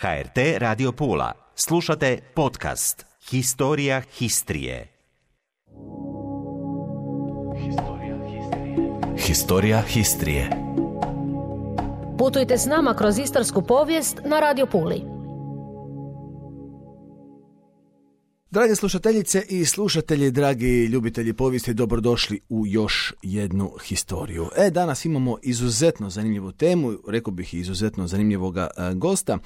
HRT Radio Pula. Slušate podcast Historija Histrije. Historija Histrije. Putujte s nama kroz istarsku povijest na Radio Puli. Drage slušateljice i slušatelji, dragi ljubitelji povijesti, dobrodošli u još jednu historiju. E, danas imamo izuzetno zanimljivu temu, rekao bih izuzetno zanimljivog e, gosta.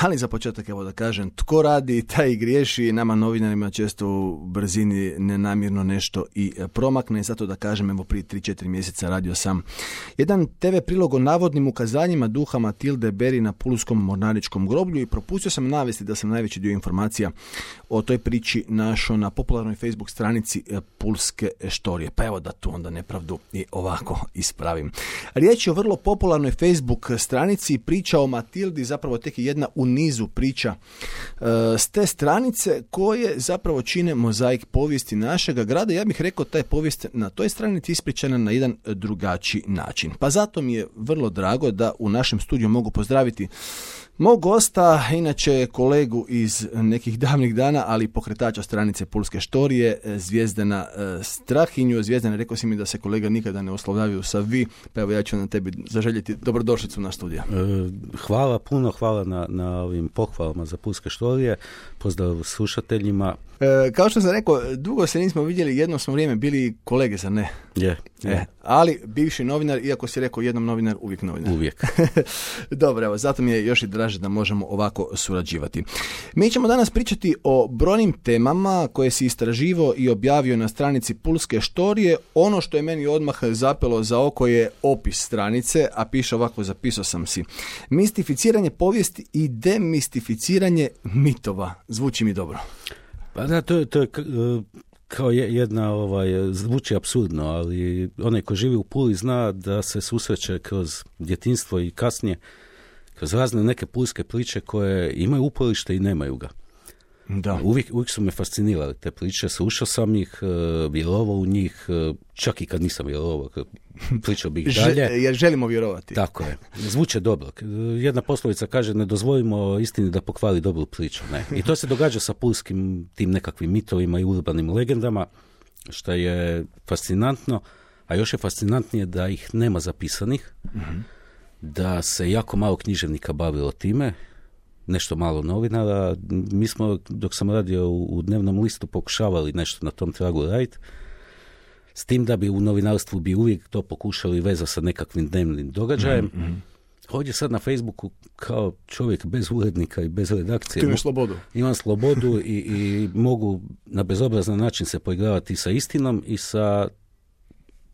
Ali za početak evo da kažem, tko radi, taj i griješi, nama novinarima često u brzini nenamjerno nešto i promakne, zato da kažem, evo prije 3-4 mjeseca radio sam jedan TV prilog o navodnim ukazanjima duha Matilde Beri na Pulskom mornaričkom groblju i propustio sam navesti da sam najveći dio informacija o toj priči našao na popularnoj Facebook stranici e, Pulske štorije. Pa evo da tu onda nepravdu i ovako ispravim. Riječ je o vrlo popularnoj Facebook stranici, priča o Matildi zapravo tek jedna u nizu priča e, s te stranice koje zapravo čine mozaik povijesti našega grada. Ja bih rekao ta je povijest na toj stranici ispričana na jedan drugačiji način. Pa zato mi je vrlo drago da u našem studiju mogu pozdraviti Mog gosta, inače kolegu iz nekih davnih dana, ali pokretača stranice Pulske štorije, Zvijezdana e, Strahinju. Zvijezdana, rekao si mi da se kolega nikada ne oslovljavaju sa vi, pa evo ja ću na tebi zaželjeti dobrodošlicu na studija. E, hvala puno, hvala na, na ovim pohvalama za Pulske štorije, pozdrav slušateljima. E, kao što sam rekao, dugo se nismo vidjeli, jedno smo vrijeme bili kolege, za ne? Je, je. ali bivši novinar, iako si rekao jednom novinar, uvijek novinar. Uvijek. Dobro, evo, zato mi je još i draže da možemo ovako surađivati. Mi ćemo danas pričati o brojnim temama koje si istraživo i objavio na stranici Pulske štorije. Ono što je meni odmah zapelo za oko je opis stranice, a piše ovako, zapisao sam si. Mistificiranje povijesti i demistificiranje mitova. Zvuči mi dobro. Pa da, to, to je kao jedna, ovaj, zvuči absurdno, ali onaj ko živi u Puli zna da se susreće kroz djetinstvo i kasnije kroz razne neke pulske priče koje imaju uporište i nemaju ga. Da. Uvijek, uvijek su me fascinirale te priče, slušao sam ih, e, vjerovao u njih, e, čak i kad nisam vjerovao, pričao bih dalje. Jer želimo vjerovati. Tako je. Zvuče dobro. Jedna poslovica kaže ne dozvolimo istini da pokvari dobru priču. Ne? I to se događa sa pulskim tim nekakvim mitovima i urbanim legendama, što je fascinantno, a još je fascinantnije da ih nema zapisanih, mhm. da se jako malo književnika bavilo time, nešto malo novinara. Mi smo, dok sam radio u, dnevnom listu, pokušavali nešto na tom tragu raditi. S tim da bi u novinarstvu bi uvijek to pokušali veza sa nekakvim dnevnim događajem. mm Ovdje sad na Facebooku kao čovjek bez urednika i bez redakcije. Ti slobodu. Imam slobodu i, i mogu na bezobrazan način se poigravati sa istinom i sa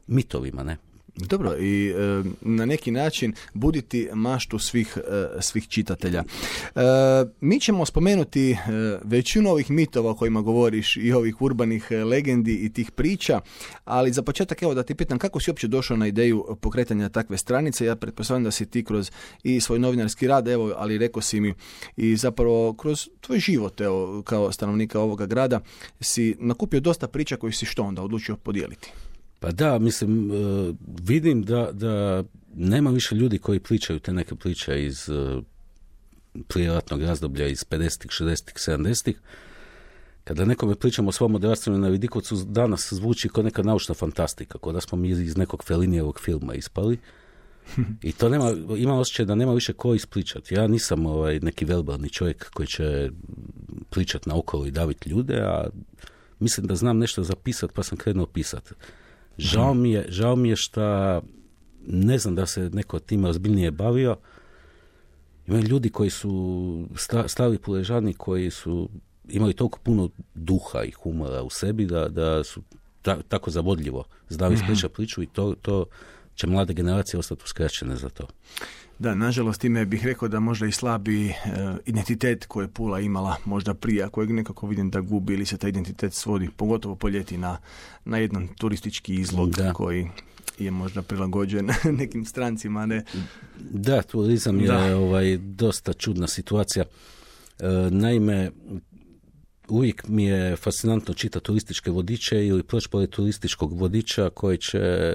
mitovima, ne? Dobro, i e, na neki način buditi maštu svih, e, svih čitatelja. E, mi ćemo spomenuti većinu ovih mitova o kojima govoriš i ovih urbanih legendi i tih priča, ali za početak evo da ti pitam kako si uopće došao na ideju pokretanja takve stranice. Ja pretpostavljam da si ti kroz i svoj novinarski rad, evo, ali rekao si mi i zapravo kroz tvoj život evo, kao stanovnika ovoga grada si nakupio dosta priča koji si što onda odlučio podijeliti. Pa da, mislim, e, vidim da, da nema više ljudi koji pričaju te neke priče iz e, prijeratnog razdoblja iz 50-ih, 60-ih, 70-ih. Kada nekome pričamo o svom odrastanju na Vidikovcu, danas zvuči kao neka naučna fantastika, kao da smo mi iz nekog Felinijevog filma ispali. I to nema, ima osjećaj da nema više ko ispričati. Ja nisam ovaj, neki verbalni čovjek koji će pričati na okolo i daviti ljude, a mislim da znam nešto zapisati pa sam krenuo pisati. Žao mi je, žao mi je što ne znam da se neko time ozbiljnije bavio. Imaju ljudi koji su stari puležani koji su imali toliko puno duha i humora u sebi da, da su tako zavodljivo znali mm priču i to, to će mlade generacije ostati uskraćene za to. Da, nažalost time bih rekao da možda i slabi e, identitet koji je Pula imala možda prije, a kojeg nekako vidim da gubi ili se taj identitet svodi, pogotovo po ljeti na, na jedan turistički izlog koji je možda prilagođen nekim strancima, ne? Da, turizam je ovaj, dosta čudna situacija. E, naime, uvijek mi je fascinantno čitati turističke vodiče ili proći pored turističkog vodiča koji će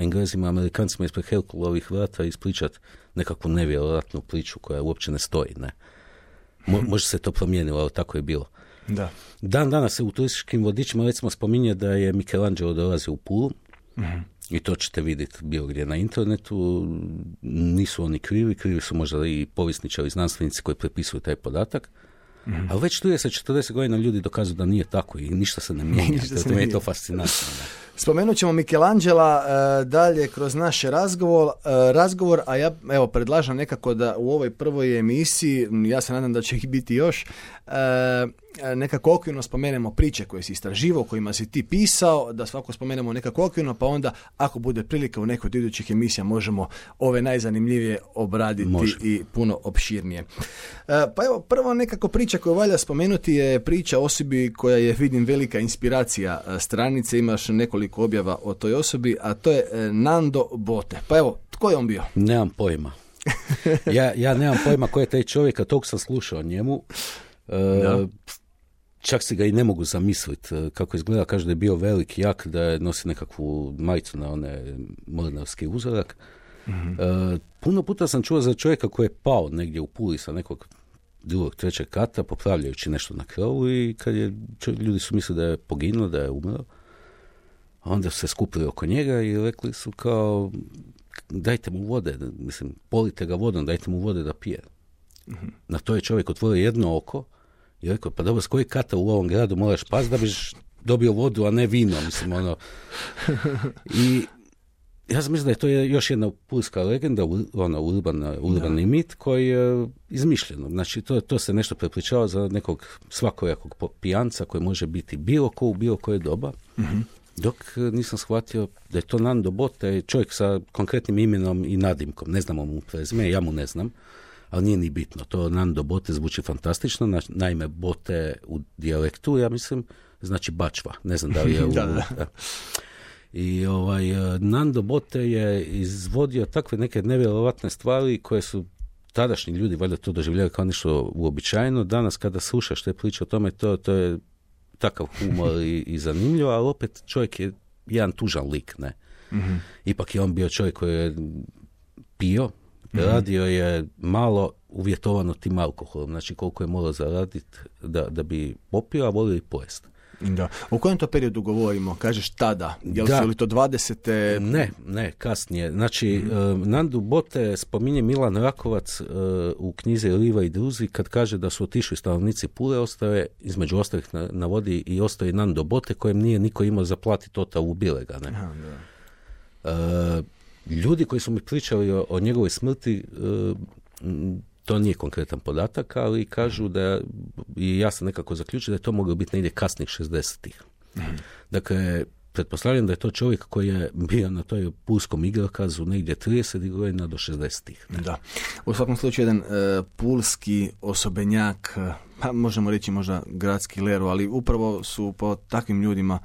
Englezima, Amerikancima ispred Herkulovih vrata ispričati nekakvu nevjerojatnu priču koja uopće ne stoji. Ne? Mo, možda se to promijenilo, ali tako je bilo. Da. Dan danas se u turističkim vodičima recimo spominje da je Michelangelo dolazio u Pulu i to ćete vidjeti bilo gdje na internetu. Nisu oni krivi, krivi su možda i povisničari, znanstvenici koji prepisuju taj podatak. Ali već 30-40 godina ljudi dokazuju da nije tako i ništa se ne mijenja. Ništa se to je to fascinantno. da. Spomenut ćemo Michelangela e, dalje kroz naš razgovor, e, razgovor, a ja evo predlažem nekako da u ovoj prvoj emisiji, ja se nadam da će ih biti još, e, nekako okvirno spomenemo priče koje si istraživao, kojima si ti pisao, da svako spomenemo nekako okvirno, pa onda ako bude prilika u nekoj od idućih emisija možemo ove najzanimljivije obraditi Može. i puno opširnije. E, Pa evo, prvo nekako priča koju valja spomenuti je priča osobi koja je, vidim, velika inspiracija e, stranice. Imaš nekoliko objava o toj osobi, a to je e, Nando Bote. Pa evo, tko je on bio? Nemam pojma. Ja, ja nemam pojma ko je taj čovjek, a tog sam slušao o njemu. E, Da. Čak si ga i ne mogu zamisliti e, kako izgleda, kaže da je bio velik, jak, da je nosi nekakvu majicu na one mornarski uzorak. E, puno puta sam čuo za čovjeka koji je pao negdje u Puli sa nekog drugog, trećeg kata, popravljajući nešto na krovu i kad je, ljudi su mislili da je poginuo, da je umro. A onda se skupili oko njega i rekli su kao, dajte mu vode, mislim, polite ga vodom, dajte mu vode da pije. Na to je čovjek otvorio jedno oko i rekao, pa dobro, s koji kata u ovom gradu moraš pas da biš dobio vodu, a ne vino, mislim, ono. I ja sam mislim da je to još jedna pulska legenda, ono, urbana, urbani mit koji je izmišljeno. Znači, to, to se nešto prepričava za nekog svakojakog pijanca koji može biti bilo ko u bilo koje doba. Dok e, nisam shvatio da je to Nando Bote, je čovjek sa konkretnim imenom i nadimkom. Ne znamo mu prezime, ja mu ne znam, ali nije ni bitno. To Nando Bote zvuči fantastično, na- naime Bote u dijalektu, ja mislim, znači bačva. Ne znam da li je u... Da, da. da. I ovaj, e, Nando Bote je izvodio takve neke nevjerojatne stvari koje su tadašnji ljudi valjda to doživljavaju kao nešto uobičajeno. Danas kada slušaš te priče o tome, to, to je takav humor i, i zanimljivo, ali opet čovjek je jedan tužan lik, ne. Ipak je on bio čovjek koji je pio, radio je malo uvjetovano tim alkoholom, znači koliko je morao zaraditi da, da bi popio, a volio i pojest. Da. U kojem to periodu govorimo? Kažeš tada. Jel Da. su li to 20. Ne, ne, kasnije. Znači, e, Nandu Bote spominje Milan Rakovac e, u knjizi Liva i Druzi kad kaže da su otišli stanovnici Pule, ostaje, između ostalih na, navodi i ostaje Nando Bote kojem nije niko imao zaplatiti tota u Bilega. Ne? Aha, da. E, ljudi koji su mi pričali o, o njegovoj smrti, e, m, to nije konkretan podatak, ali kažu da, i ja sam nekako zaključio da je to moglo biti negdje kasnih 60-ih. Dakle, pretpostavljam da je to čovjek koji je bio na toj pulskom igrokazu negdje 30 godina do 60-ih. Da. U svakom slučaju jedan e, pulski osobenjak, pa možemo reći možda gradski leru, ali upravo su po takvim ljudima,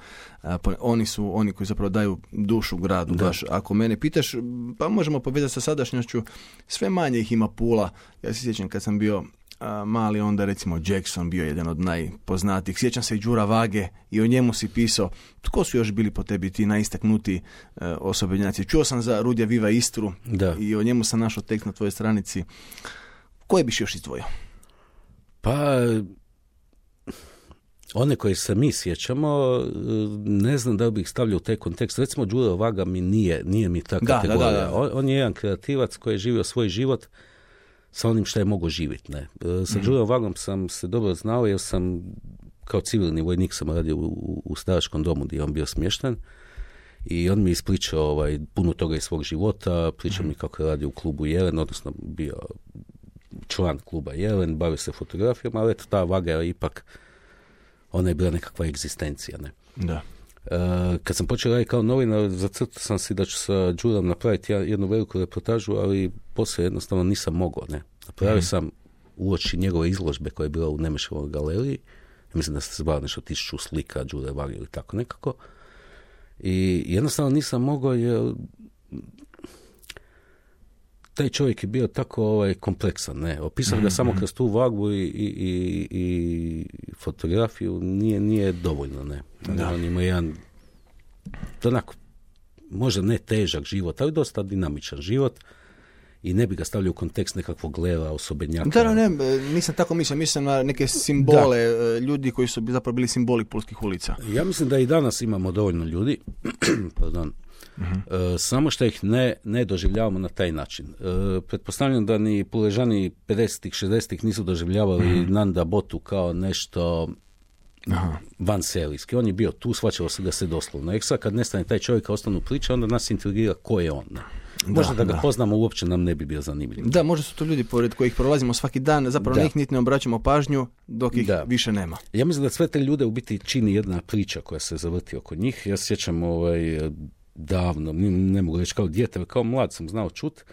e, po- oni su oni koji zapravo daju dušu gradu. Da. Baš, ako mene pitaš, pa možemo povezati sa sadašnjošću, sve manje ih ima Pula. Ja se sjećam kad sam bio a, mali, onda recimo Jackson bio jedan od najpoznatijih. Sjećam se i Đura Vage i o njemu si pisao. Tko su još bili po tebi ti najistaknutiji e, osobenjaci? Čuo sam za Rudja Viva Istru Da. i o njemu sam našao tekst na tvojoj stranici. Koje biš još izdvojio? Pa, one koje se mi sjećamo, e, ne znam da li bih stavljao u taj kontekst. Recimo, Đuro Vaga mi nije, nije mi ta Da, da, kategorija. da, da. On, on je jedan kreativac koji je živio svoj život sa onim što je mogao živjeti. Ne? E, Sa Đurom Vagom sam se dobro znao jer sam kao civilni vojnik sam radio u, u, u staračkom domu gdje je on bio smješten. I on mi je ispričao ovaj, puno toga iz svog života, pričao mi kako je radio u klubu Jelen, odnosno bio član kluba Jelen, bavio se fotografijom, ali eto, ta vaga je ipak, ona je bila nekakva egzistencija, ne. Da. E, kad sam počeo raditi kao novinar, zacrtao sam si da ću sa Đurom napraviti jednu veliku reportažu, ali poslije jednostavno nisam mogao, ne. Napravio sam uoči njegove izložbe koja je bila u Nemešovoj galeriji, mislim da se zvao nešto tisuću slika Đure Vage ili tako nekako, i jednostavno nisam mogao jer taj čovjek je bio tako ovaj, kompleksan, ne. Opisao ga samo kroz tu vagu i, i, i, i fotografiju nije, nije dovoljno, ne. Da. On ima jedan onako, možda ne težak život, ali dosta dinamičan život i ne bi ga stavljao u kontekst nekakvog leva, osobenjaka. Da, ne, nisam tako mislio, mislim na neke simbole e, ljudi koji su zapravo bili simboli pulskih ulica. Ja mislim da i danas imamo dovoljno ljudi, pardon, E, samo što ih ne, ne doživljavamo na taj način. E, pretpostavljam da ni puležani 50-ih, 60-ih nisu doživljavali mm Nanda Botu kao nešto Aha. van serijski. On je bio tu, svačalo se da se doslovno. E sad kad nestane taj čovjek, ostanu priče, onda nas intrigira ko je on. Možda da, ga poznamo, uopće nam ne bi bio zanimljiv. Da, možda su to ljudi pored kojih prolazimo svaki dan, zapravo njih niti ne obraćamo pažnju dok ih više nema. Ja mislim da sve te ljude u biti čini jedna priča koja se zavrti oko njih. Ja sjećam ovaj, davno, ne mogu reći kao dijete, kao mlad sam znao čut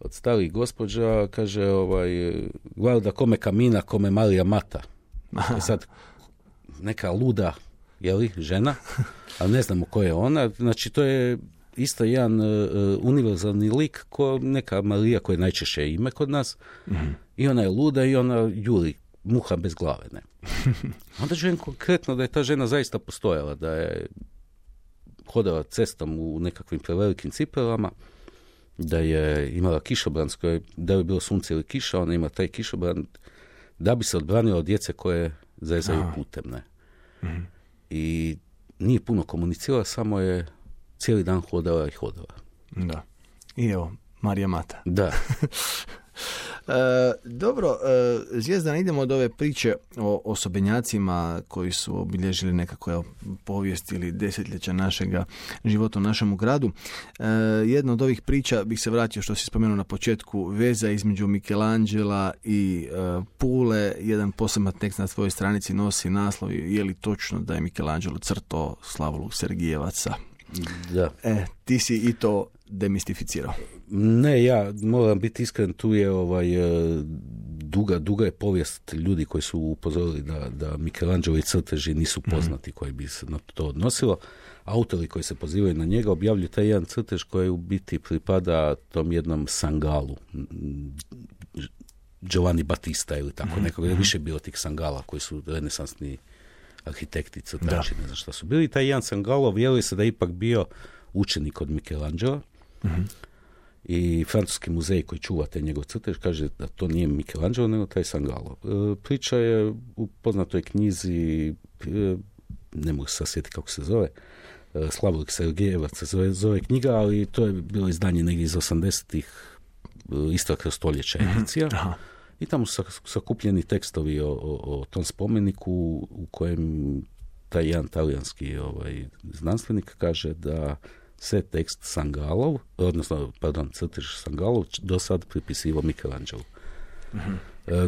od starih gospođa, kaže, ovaj, guarda kome kamina, kome Marija Mata. E sad, neka luda, je li, žena, ali ne znamo ko je ona, znači to je isto jedan uh, univerzalni lik ko neka Marija koja je najčešće ime kod nas mhm. i ona je luda i ona juri muha bez glave ne. onda želim konkretno da je ta žena zaista postojala da je hodala cestom u nekakvim prevelikim cipelama, da je imala kišobran da bi bilo sunce ili kiša, ona ima taj kišobran da bi se odbranila od djece koje zezaju putem. Ne? Mhm. I nije puno komunicirala, samo je cijeli dan hodala i hodala. Da. I evo, Marija Mata. Da. E, dobro, e, Zvijezdan, idemo od ove priče o osobenjacima koji su obilježili nekako povijest ili desetljeća našega života u našemu gradu. E, jedna od ovih priča bih se vratio što si spomenuo na početku, veza između Michelangela i e, Pule. Jedan poseban tekst na svojoj stranici nosi naslov je li točno da je Michelangelo crto Slavolog Sergijevaca? Da. E, ti si i to demistificirao. Ne, ja moram biti iskren, tu je ovaj, e, duga, duga je povijest ljudi koji su upozorili da, da Michelangelo i crteži nisu mhm. poznati koji bi se na to odnosilo. Autori koji se pozivaju na njega objavljuju taj jedan crtež koji u biti pripada tom jednom sangalu. Giovanni Battista ili tako mm nekog, je više bilo tih sangala koji su renesansni arhitekti, crtači, ne znam šta su bili. Taj jedan sangalo vjeruje se da je ipak bio učenik od Michelangela, i francuski muzej koji čuva te njegov crtež kaže da to nije Michelangelo nego taj Sangalo. E, priča je u poznatoj knjizi e, ne mogu se sjetiti kako se zove e, Slavoj Sergejevac se zove, zove knjiga, ali to je bilo izdanje negdje iz 80-ih isto kroz stoljeća mhm. edicija. I tamo su sakupljeni tekstovi o, o, o tom spomeniku u kojem taj jedan talijanski ovaj, znanstvenik kaže da se tekst Sangalov, odnosno, pardon, crtež Sangalov do sad pripisivo Michelangelo. uh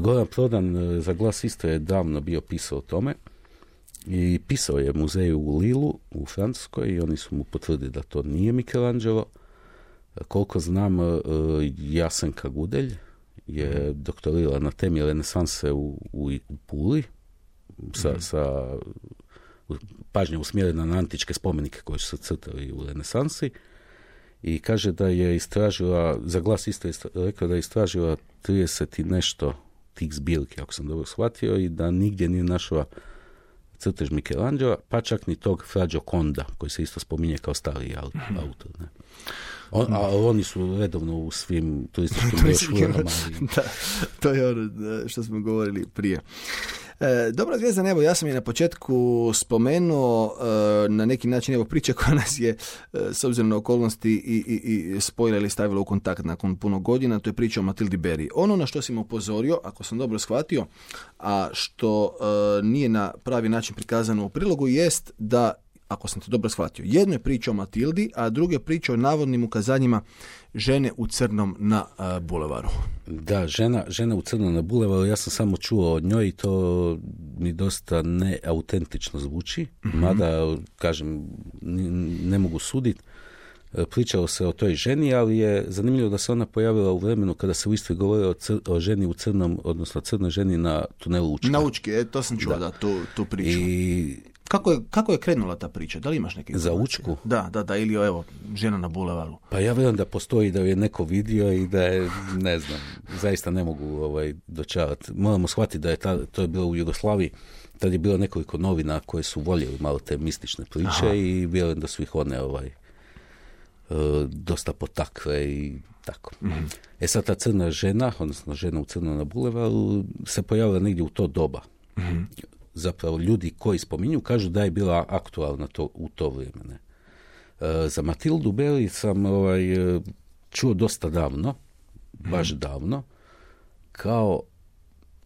Goran Prodan e, za glas isto je davno bio pisao o tome i pisao je muzeju u Lilu u Francuskoj i oni su mu potvrdili da to nije Michelangelo. E, koliko znam, Jasenka Gudelj je mhm. doktorirala na temi renesanse u, u, Puli sa, mhm. sa pažnja usmjerena na antičke spomenike koji su se crtali u renesansi i kaže da je istražila, za glas isto je rekao da je istražila 30 i nešto tih zbirki, ako sam dobro shvatio, i da nigdje nije našla crtež Michelangelo, pa čak ni tog Fra Konda, koji se isto spominje kao stari mhm. autor. Ne? On, a oni su redovno u svim turističkim brošurama. da, to je ono što smo govorili prije. E, dobra zvijezda, evo ja sam je na početku spomenuo e, na neki način evo priča koja nas je e, s obzirom na okolnosti i, i, i spojila ili stavila u kontakt nakon puno godina, to je priča o Matildi Berry. Ono na što sam upozorio, ako sam dobro shvatio, a što nije na pravi način prikazano u prilogu, jest da ako sam te dobro shvatio. Jedno je priča o Matildi, a drugo je priča o navodnim ukazanjima žene u crnom na bulevaru. Da, žena, žena u crnom na bulevaru, ja sam samo čuo od njoj i to mi dosta neautentično zvuči, mm mada, kažem, ne mogu suditi. E, pričalo se o toj ženi, ali je zanimljivo da se ona pojavila u vremenu kada se u istoj govore o, o ženi u crnom, odnosno crnoj ženi na tunelu Učka. Na Učke, e, to sam čuo, da, tu, tu priču. I kako je, kako je krenula ta priča? Da li imaš neke Za učku? Da, da, da, ili evo, žena na bulevaru. Pa ja vjerujem da postoji, da je neko vidio i da je, ne znam, zaista ne mogu ovaj, dočavati. Moramo shvatiti da je ta, to je bilo u Jugoslaviji, tad je bilo nekoliko novina koje su voljeli malo te mistične priče i vjerujem da su ih one ovaj, dosta potakle i tako. E sad ta crna žena, odnosno žena u crnom na bulevaru, se pojavila negdje u to doba. Zapravo ljudi koji spominju kažu da je bila aktualna to, u to vrijeme. E, za Matildu Beli sam ovaj, e, čuo dosta davno, baš davno, kao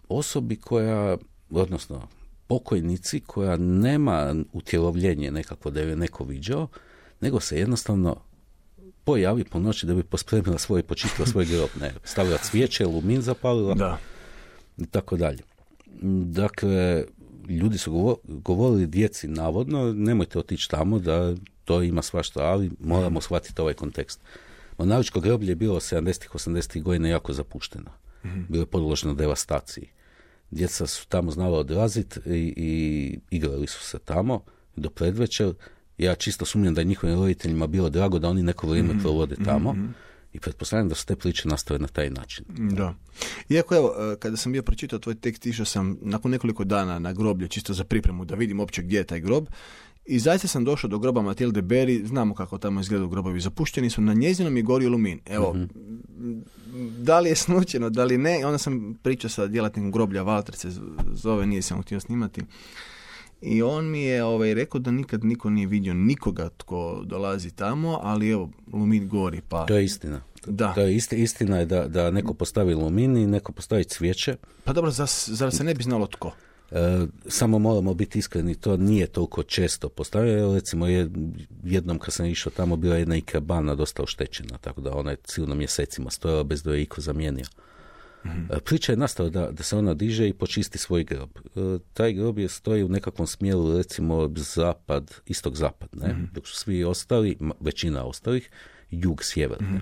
osobi koja, odnosno pokojnici koja nema utjelovljenje nekako da je neko viđao, nego se jednostavno pojavi po noći da bi pospremila svoje, počistila svoj grob, ne, stavila cvijeće, lumin zapalila Da. i tako dalje. Dakle, ljudi su govo- govorili djeci navodno, nemojte otići tamo da to ima svašta, ali moramo shvatiti ovaj kontekst. Monaličko groblje je bilo 70-ih, 80-ih godina jako zapušteno. Bilo je podloženo devastaciji. Djeca su tamo znala odraziti i, i igrali su se tamo do predvečer. Ja čisto sumnjam da je njihovim roditeljima bilo drago da oni neko vrijeme provode tamo. I pretpostavljam da su te priče nastave na taj način. Da. Iako evo, e, kada sam bio pročitao tvoj tekst, išao sam nakon nekoliko dana na groblje, čisto za pripremu, da vidim uopće gdje je taj grob. I zaista sam došao do groba Matilde Berry, znamo kako tamo izgledaju grobovi, zapušteni su, na njezinom je gorio lumin. Evo, Mhm. m, da li je slučajno, da li ne, onda sam pričao sa djelatnikom groblja, se z- zove, nije sam htio snimati. I on mi je ovaj, rekao da nikad niko nije vidio nikoga tko dolazi tamo, ali evo, lumin gori, pa... To je istina. Da. To je isti, istina je da, da neko postavi lumin i neko postavi cvijeće. Pa dobro, zar, zar se ne bi znalo tko? E, samo moramo biti iskreni, to nije toliko često postavljeno. Recimo, je, jednom kad sam išao tamo, bila je jedna ikebana dosta oštećena, tako da ona je sigurno mjesecima stojala bez da je iko zamijenio. E, Priča je nastala da, da se ona diže i počisti svoj grob. E, taj grob je stoji u nekakvom smjeru, recimo zapad, istog zapad, ne? dok su svi ostali, većina ostalih, jug sjever. ne?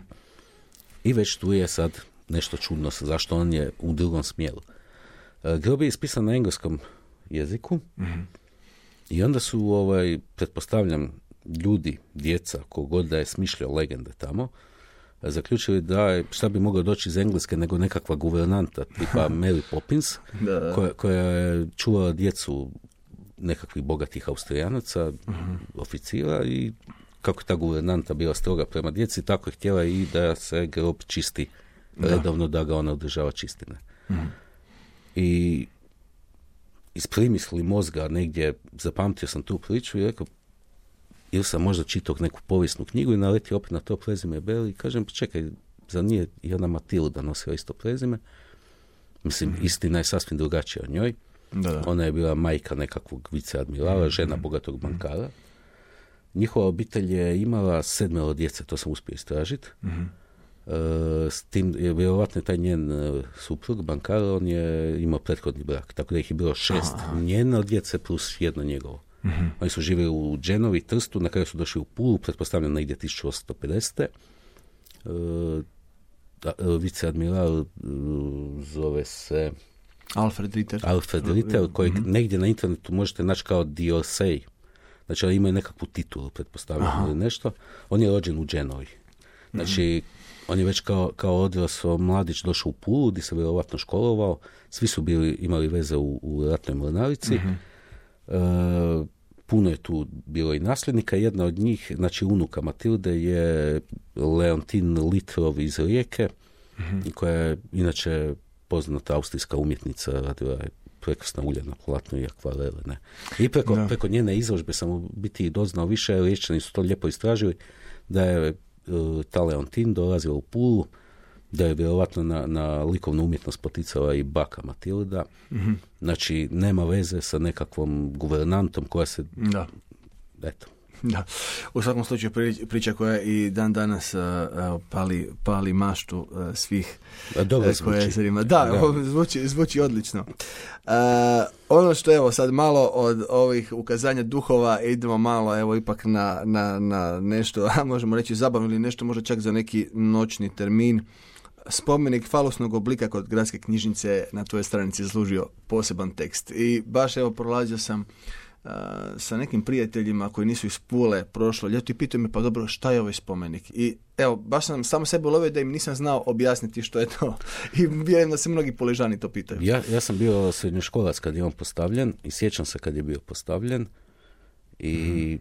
I već tu je sad nešto čudno, zašto on je u drugom smjeru. E, Grob je ispisan na engleskom jeziku. I onda su, ovaj, pretpostavljam, ljudi, djeca, kogod da je smišljao legende tamo, zaključili da je, šta bi moglo doći iz Engleske nego nekakva guvernanta tipa Mary Poppins, Da, koja, koja je čuvala djecu nekakvih bogatih austrijanaca, oficira i kako je ta guvernanta bila stroga prema djeci, tako je htjela i da se grob čisti redovno, da ga ona održava čistine. I iz primisli mozga negdje zapamtio sam tu priču i rekao, ili sam možda čitao neku povijesnu knjigu i naletio opet na to prezime Beli i kažem, pa čekaj, za nije i ona Matilda nosila isto prezime? Mislim, istina je sasvim drugačija o njoj. Da, da. Ona je bila majka nekakvog viceadmirala, žena bogatog bankara. Njihova obitelj je imala sedmero djece, to sam uspio istražiti. E, s tim je vjerovatno taj njen e, suprug, bankar, on je imao prethodni brak, tako da ih je bilo šest njeno djece plus jedno njegovo. Oni su živjeli u Dženovi, Trstu, na kraju su došli u Pulu, pretpostavljam negdje 1850. E, da, e, viceadmiral zove se Alfred Ritter. Alfred Ritter, kojeg negdje na internetu možete naći kao Diosei. Znači, oni imaju nekakvu titulu, pretpostavljam, ili nešto. On je rođen u Dženovi. Znači, on je već kao, kao odrasao mladić došao u Pulu, gdje se vjerovatno školovao. Svi su bili, imali veze u, u ratnoj mornarici. E, puno je tu bilo i nasljednika. Jedna od njih, znači unuka Matilde, je Leontin Litrov iz Rijeke, koja je inače poznata austrijska umjetnica, radila je prekrasna ulja na platnu i akvarele. Ne. I preko, Da. preko njene izložbe sam u biti doznao više, Riječani su to lijepo istražili, da je e, ta Leontin dolazila u Pulu, da je vjerovatno na, na likovnu umjetnost poticala i baka Matilda. Znači, nema veze sa nekakvom guvernantom koja se, Da. eto, Da. U svakom slučaju pri- priča koja i dan danas uh, pali, pali maštu uh, svih dobro koja zvuči. Da, Da. zvuči, zvuči odlično. Uh, ono što evo sad malo od ovih ukazanja duhova idemo malo evo ipak na, na, na nešto, a možemo reći zabavno ili nešto možda čak za neki noćni termin. Spomenik falosnog oblika kod gradske knjižnice na tvojoj stranici zaslužio poseban tekst. I baš evo prolazio sam sa nekim prijateljima koji nisu iz Pule prošlo ljeto i pitaju me pa dobro šta je ovaj spomenik? I evo baš sam samo sebe ulovio da im nisam znao objasniti što je to. I vjerujem da se mnogi puležani to pitaju. Ja, ja sam bio srednjoškolac kad je on postavljen i sjećam se kad je bio postavljen i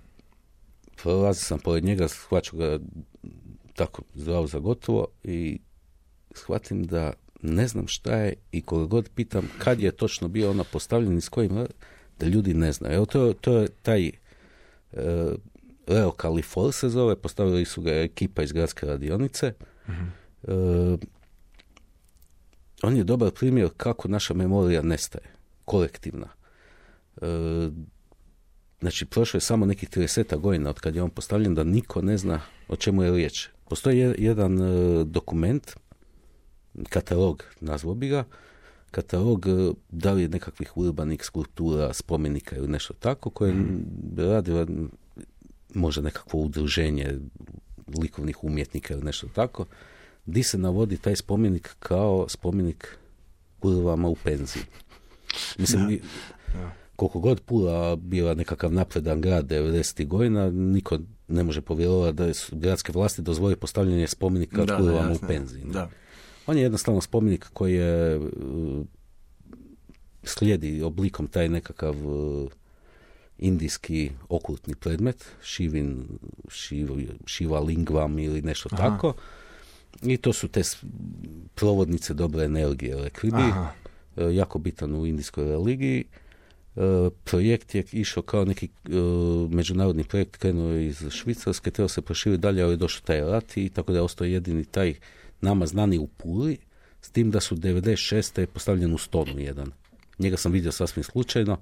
prolazio sam pored njega, shvaću ga tako zdravo za gotovo i shvatim da ne znam šta je i koga god pitam kad je točno bio ona postavljen i s kojim, da ljudi ne znaju. Evo to, to je taj Leo Califor se zove, postavili su ga ekipa iz gradske radionice. uh on je dobar primjer kako naša memorija nestaje, kolektivna. Uh, znači, prošlo je samo nekih 30 godina od kad je on postavljen da niko ne zna o čemu je riječ. Postoji jedan dokument katalog, nazvo bi ga, katalog e, da li je nekakvih urbanih skulptura, spomenika ili nešto tako, koje mm. radi možda nekakvo udruženje likovnih umjetnika ili nešto tako, di se navodi taj spomenik kao spomenik kurvama u penziji. Mislim, koliko god Pula bila nekakav napredan grad 90. godina, niko ne može povjerovati da su gradske vlasti dozvoli postavljanje spomenika kurvama u penziji. Da. On je jednostavno spomenik koji je uh, slijedi oblikom taj nekakav uh, indijski okultni predmet, šivin, šiva lingvam ili nešto tako. I to su te provodnice dobre energije, rekli bi. Uh, jako bitan u indijskoj religiji. projekt je išao kao neki međunarodni projekt, krenuo iz Švicarske, trebao se proširiti dalje, ali je došao taj rat i tako da je ostao jedini taj nama znani u Puli, s tim da su 96. postavljen u stonu jedan. Njega sam vidio sasvim slučajno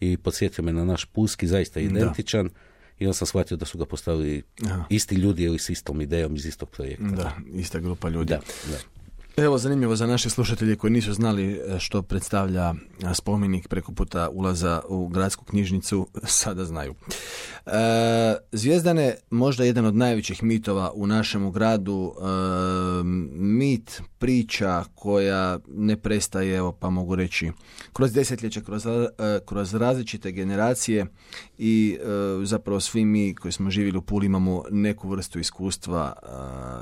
i podsjetio me na naš Pulski, zaista identičan. I onda sam shvatio da su ga postavili isti ljudi ili s istom idejom iz istog projekta. Da, ista grupa ljudi. Da, da. Evo, zanimljivo za naše slušatelje koji nisu znali e, što predstavlja e, spomenik preko puta ulaza u gradsku knjižnicu, sada znaju. E, Zvijezdane, možda jedan od najvećih mitova u našemu gradu, e, mit, priča koja ne prestaje, evo pa mogu reći, kroz desetljeća, kroz, kroz različite generacije i zapravo svi mi koji smo živjeli u Puli imamo neku vrstu iskustva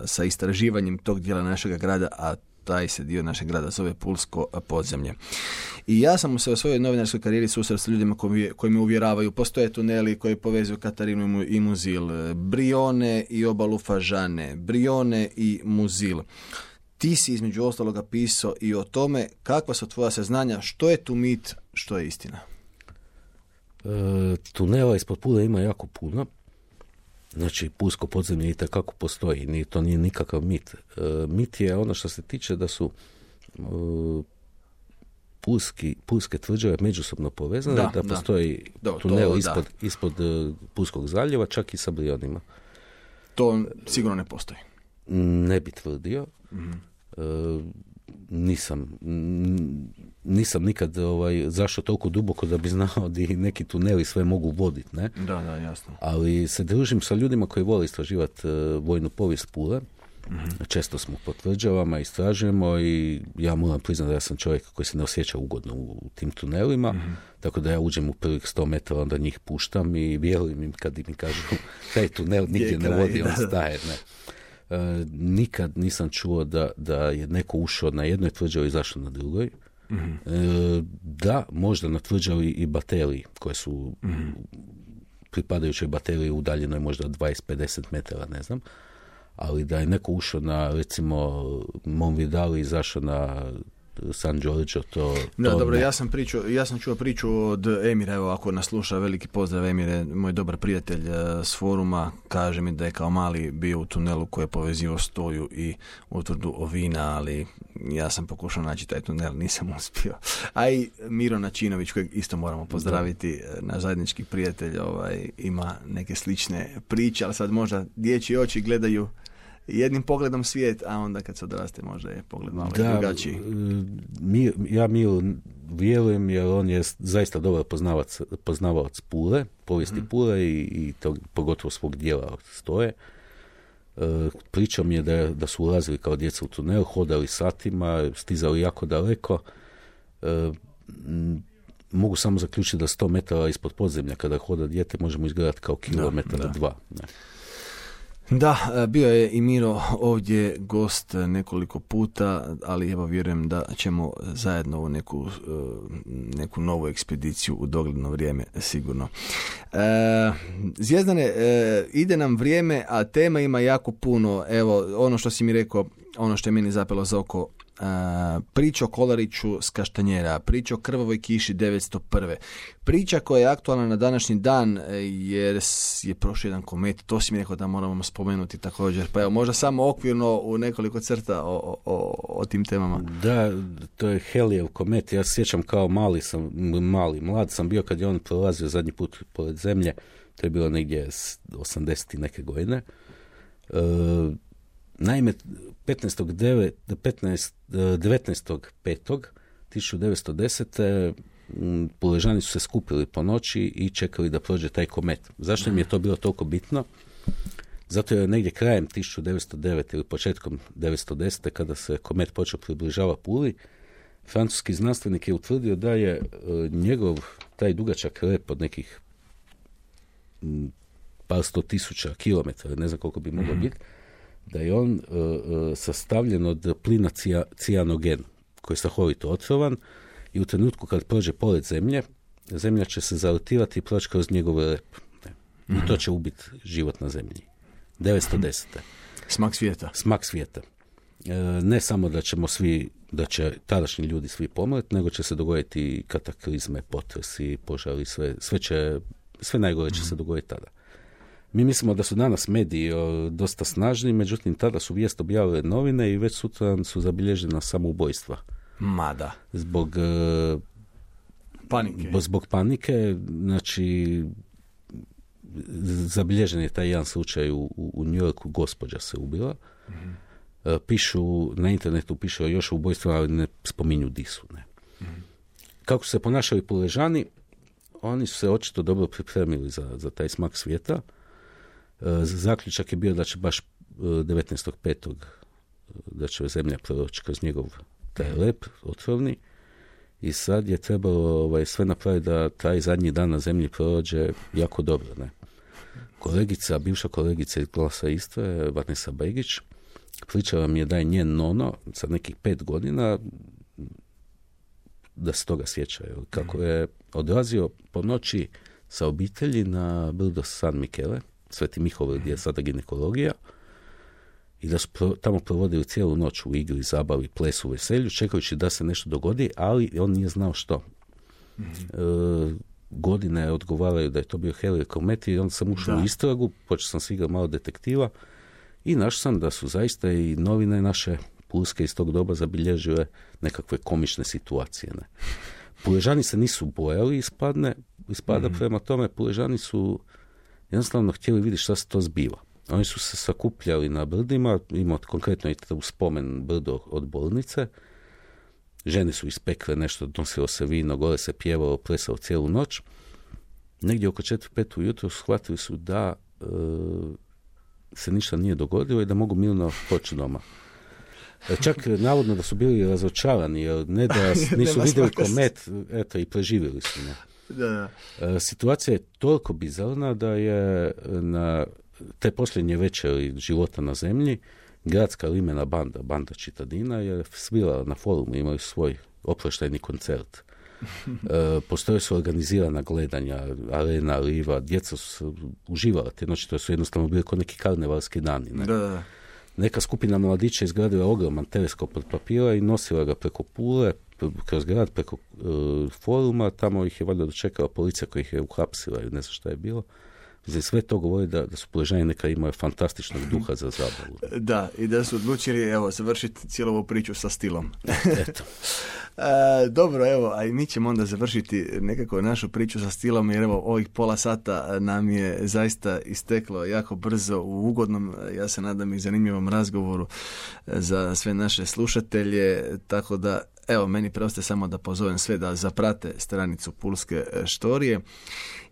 sa istraživanjem tog dijela našega grada, a taj se dio našeg grada zove Pulsko podzemlje. I ja sam se u svojoj novinarskoj karijeri susreo s ljudima koji, koji me uvjeravaju, postoje tuneli koji povezuju Katarinu i Muzil, Brione i obalu Fažane, Brione i Muzil. Ti si između ostaloga pisao i o tome kakva su tvoja saznanja, što je tu mit, što je istina. E, tunela ispod Pule ima jako puno. Znači, pusko podzemlje i kako postoji, nije, to nije nikakav mit. E, mit je ono što se tiče da su e, puski, puske tvrđave međusobno povezane, da, da postoji da. tunel ispod, ispod e, Puskog zaljeva, čak i sa Brionima. To sigurno ne postoji. Ne bi tvrdio. mm nisam nisam nikad ovaj, zašao toliko duboko da bi znao da neki tuneli sve mogu voditi, ne? Da, da, jasno. Ali se družim sa ljudima koji vole istraživati uh, vojnu povijest Pule. mm Često smo po tvrđavama, istražujemo i ja moram priznati da ja sam čovjek koji se ne osjeća ugodno u, tim tunelima, mhm. tako da ja uđem u prvih sto metara, onda njih puštam i vjerujem im kad mi kažu taj tunel nigdje ne vodi, on staje. Ne. E, nikad nisam čuo da, da je neko ušao na jednoj tvrđavi i izašao na drugoj. Mm da, možda na tvrđavi i bateriji koje su pripadajućoj bateriji udaljenoj možda 20-50 metara, ne znam. Ali da je neko ušao na recimo Monvidali i izašao na San Giorgio, to... Da, dobro, ja sam, priču, ja sam čuo priču od Emira, evo ako nas sluša, veliki pozdrav Emire, moj dobar prijatelj e, s foruma, kaže mi da je kao mali bio u tunelu koji je povezio stoju i utvrdu ovina, ali ja sam pokušao naći taj tunel, nisam uspio. A i Miro Načinović, kojeg isto moramo pozdraviti, e, na zajednički prijatelj, ovaj, ima neke slične priče, ali sad možda dječji oči gledaju jednim pogledom svijet, a onda kad se odraste možda je pogled malo da, drugačiji. Mi, ja mi vjerujem jer on je zaista dobar poznavac, poznavac Pule, povijesti mm. Pule i, i to, pogotovo svog dijela stoje. E, priča mi je da, da su ulazili kao djeca u tunel, hodali satima, stizali jako daleko. E, mogu samo zaključiti da 100 metara ispod podzemlja kada hoda dijete možemo izgledati kao kilometar dva. Ne. Da, e, bio je i Miro ovdje gost nekoliko puta, ali evo vjerujem da ćemo zajedno u neku, e, neku novu ekspediciju u dogledno vrijeme, sigurno. E, zvijezdane, ide nam vrijeme, a tema ima jako puno. Evo, ono što si mi rekao, ono što je meni zapelo za oko, priča o Kolariću s Kaštanjera, priča o krvavoj kiši 901. Priča koja je aktualna na današnji dan e, jer je prošao jedan komet, to si mi rekao da moramo spomenuti također. Pa evo, možda samo okvirno u nekoliko crta o, o, o tim temama. Da, to je Helijev komet. Ja se sjećam kao mali sam, mali, mlad sam bio kad je on prolazio zadnji put pored zemlje. To je bilo negdje 80. neke godine. E, naime, 15. 15. 19.5. 1910. Puležani su se skupili po noći i čekali da prođe taj komet. Zašto im je to bilo toliko bitno? Zato je negdje krajem 1909. ili početkom 1910. kada se komet počeo približava Puli, francuski znanstvenik je utvrdio da je e, njegov taj dugačak rep od nekih par sto tisuća kilometara, ne znam koliko bi moglo mhm. biti, da je on uh, sastavljen od plina cijanogen, koji je strahovito otrovan i u trenutku kad prođe pored zemlje, zemlja će se zarotirati i proći kroz njegove rep. I to će ubiti život na zemlji. 910. Smak svijeta. Smak svijeta. E, ne samo da ćemo svi, da će tadašnji ljudi svi pomreti, nego će se dogoditi kataklizme, potresi, požari, sve, sve će, sve najgore će se dogoditi tada. Mi mislimo da su danas mediji dosta snažni, međutim tada su vijest objavile novine i već sutra su zabilježena samoubojstva. Mada. Zbog e, panike. Zbog panike, znači zabilježen je taj jedan slučaj u, u New Yorku, gospođa se ubila. mm Pišu, na internetu piše još o ubojstvima, ali ne spominju di su. Ne. Mhm. Kako su se ponašali poležani, oni su se očito dobro pripremili za, za taj smak svijeta. E, zaključak je bio da će baš 19.5. E, da će zemlja proći kroz njegov taj lep otrovni i sad je trebalo ovaj, sve napraviti da taj zadnji dan na zemlji prođe jako dobro. Ne? Kolegica, bivša kolegica iz Glasa Istre, Vanessa Begić, pričala mi je da je njen nono sa nekih pet godina da se toga sjećaju. Kako je odrazio po noći sa obitelji na brdo San Michele, Sveti Mihove gdje je sada ginekologija i da su tamo provodili cijelu noć u igri, zabavi, plesu, veselju, čekajući da se nešto dogodi, ali on nije znao što. mm E, godine odgovaraju da je to bio Helio Komet i onda sam ušao u istragu, počeo sam sviga malo detektiva i našao sam da su zaista i novine naše pulske iz tog doba zabilježile nekakve komične situacije. Ne. Puležani se nisu bojali ispadne, ispada mm prema tome, Puležani su jednostavno htjeli vidjeti šta se to zbiva. Oni su se sakupljali na brdima, ima konkretno i u spomen brdo od bolnice. Žene su ispekle nešto, nosilo se vino, gore se pjevalo, plesalo cijelu noć. Negdje oko četiri, pet ujutro shvatili su da e, se ništa nije dogodilo i da mogu mirno poći doma. E, čak navodno da su bili razočarani, jer ne da nisu vidjeli komet, eto i preživjeli su. Ne. Da, da. E, situacija je toliko bizarna da je na te posljednje večeri života na zemlji gradska limena banda, banda Čitadina je svirala na forumu, imaju svoj oproštajni koncert. E, postoje su organizirana gledanja, arena, riva, djeca su uživala te noći, to su jednostavno bili kao neki karnevalski dani. Ne? Da, da. Neka skupina mladića izgradila ogroman teleskop od papira i nosila ga preko pule, kroz grad preko uh, foruma, tamo ih je valjda dočekala policija koja ih je uhapsila i ne znam šta je bilo. Za sve to govori da, da su poležani neka imaju fantastičnog duha za zabavu. Da, i da su odlučili evo, završiti cijelu ovu priču sa stilom. Eto. E, dobro, evo, a i mi ćemo onda završiti nekako našu priču sa stilom, jer evo, ovih pola sata nam je zaista isteklo jako brzo u ugodnom, ja se nadam i zanimljivom razgovoru za sve naše slušatelje, tako da Evo, meni preostaje samo da pozovem sve da zaprate stranicu Pulske e, štorije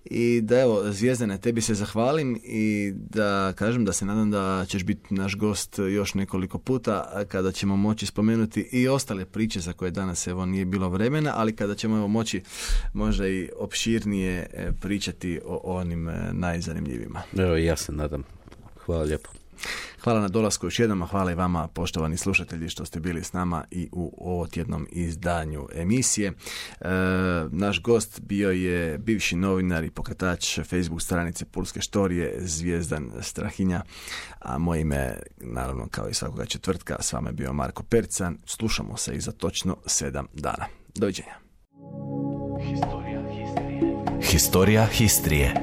i da evo, Zvijezdane, tebi se zahvalim i da kažem da se nadam da ćeš biti naš gost još nekoliko puta kada ćemo moći spomenuti i ostale priče za koje danas evo nije bilo vremena, ali kada ćemo evo moći možda i opširnije e, pričati o onim e, najzanimljivima. Evo, ja se nadam. Hvala lijepo. Hvala na dolasku još jednom, a hvala i vama poštovani slušatelji što ste bili s nama i u ovo tjednom izdanju emisije. E, naš gost bio je bivši novinar i pokretač Facebook stranice Pulske štorije Zvijezdan Strahinja, a moje ime, naravno kao i svakoga četvrtka, s vama je bio Marko Percan. Slušamo se i za točno sedam dana. Doviđenja. Historija histrije.